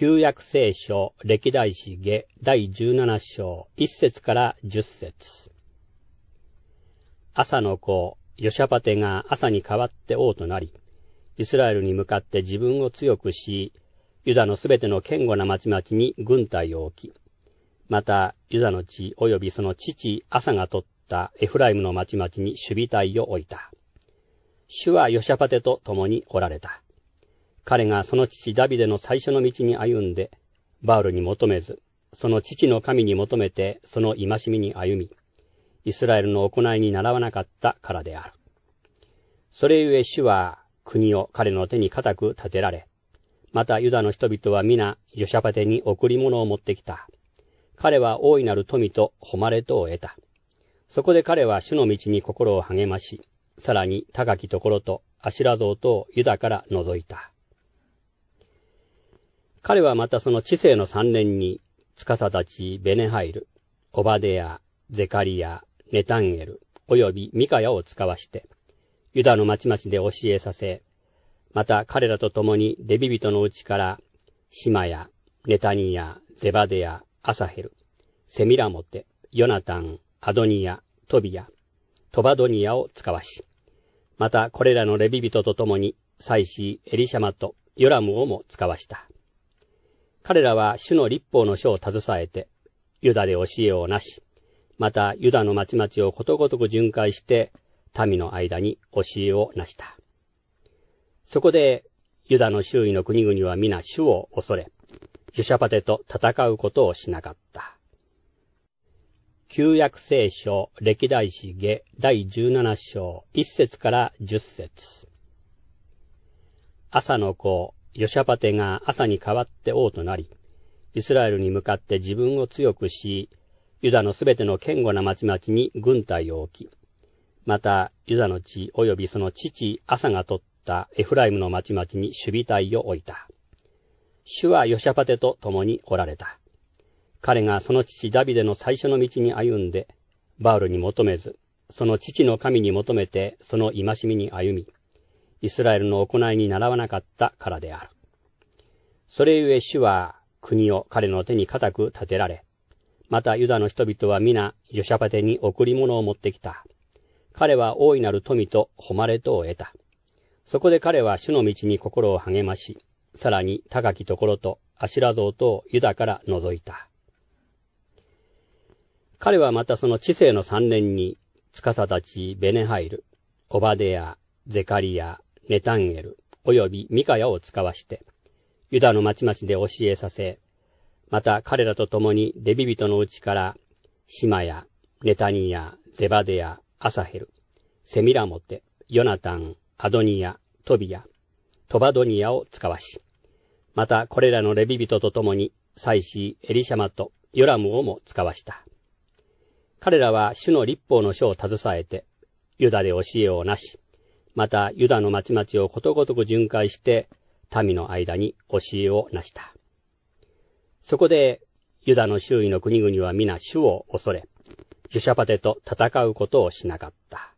旧約聖書歴代史下第17章1節から10節朝の子、ヨシャパテが朝に代わって王となり、イスラエルに向かって自分を強くし、ユダのすべての堅固な町々に軍隊を置き、また、ユダの地及びその父アサが取ったエフライムの町々に守備隊を置いた。主はヨシャパテと共におられた。彼がその父ダビデの最初の道に歩んで、バウルに求めず、その父の神に求めてその戒みに歩み、イスラエルの行いに習わなかったからである。それゆえ主は国を彼の手に固く立てられ、またユダの人々は皆、ヨシャパテに贈り物を持ってきた。彼は大いなる富と誉れとを得た。そこで彼は主の道に心を励まし、さらに高きところとアシラ像とユダから除いた。彼はまたその知性の三年に、司たちベネハイル、オバデヤ、ゼカリア、ネタンエル、およびミカヤを使わして、ユダの町々で教えさせ、また彼らと共にレビ人のうちから、シマヤ、ネタニヤ、ゼバデヤ、アサヘル、セミラモテ、ヨナタン、アドニヤ、トビヤ、トバドニヤを使わし、またこれらのレビ人と共に、祭司エリシャマとヨラムをも使わした。彼らは主の立法の書を携えて、ユダで教えをなし、またユダの町々をことごとく巡回して、民の間に教えをなした。そこで、ユダの周囲の国々は皆主を恐れ、ユシャパテと戦うことをしなかった。旧約聖書歴代史下第17章1節から10節朝の子、ヨシャパテが朝に代わって王となり、イスラエルに向かって自分を強くし、ユダのすべての堅固な町々に軍隊を置き、また、ユダの地及びその父アサが取ったエフライムの町々に守備隊を置いた。主はヨシャパテと共におられた。彼がその父ダビデの最初の道に歩んで、バウルに求めず、その父の神に求めてその戒みに歩み、イスラエルの行いに習わなかったからである。それゆえ主は国を彼の手に固く立てられ、またユダの人々は皆、ヨシャパテに贈り物を持ってきた。彼は大いなる富と誉れとを得た。そこで彼は主の道に心を励まし、さらに高きところとアシラ像とをユダから除いた。彼はまたその知性の三年に、司たちベネハイル、オバデヤ、ゼカリア、ネタンエル、およびミカヤを使わして、ユダの町々で教えさせ、また彼らと共にレビ人のうちから、シマヤ、ネタニヤ、ゼバデヤ、アサヘル、セミラモテ、ヨナタン、アドニヤ、トビヤ、トバドニヤを使わし、またこれらのレビ人と共に、祭司エリシャマとヨラムをも使わした。彼らは主の立法の書を携えて、ユダで教えをなし、またユダの町々をことごとく巡回して、民の間に教えをなした。そこで、ユダの周囲の国々は皆主を恐れ、ジュシャパテと戦うことをしなかった。